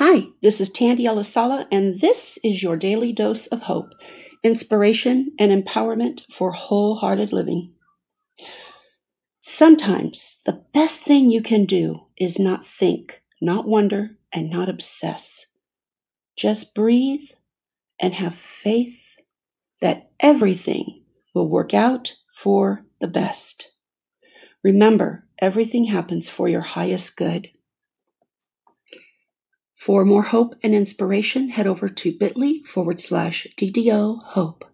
Hi, this is Tandy Alasala, and this is your daily dose of hope, inspiration, and empowerment for wholehearted living. Sometimes the best thing you can do is not think, not wonder, and not obsess. Just breathe and have faith that everything will work out for the best. Remember, everything happens for your highest good. For more hope and inspiration, head over to bit.ly forward slash DDO Hope.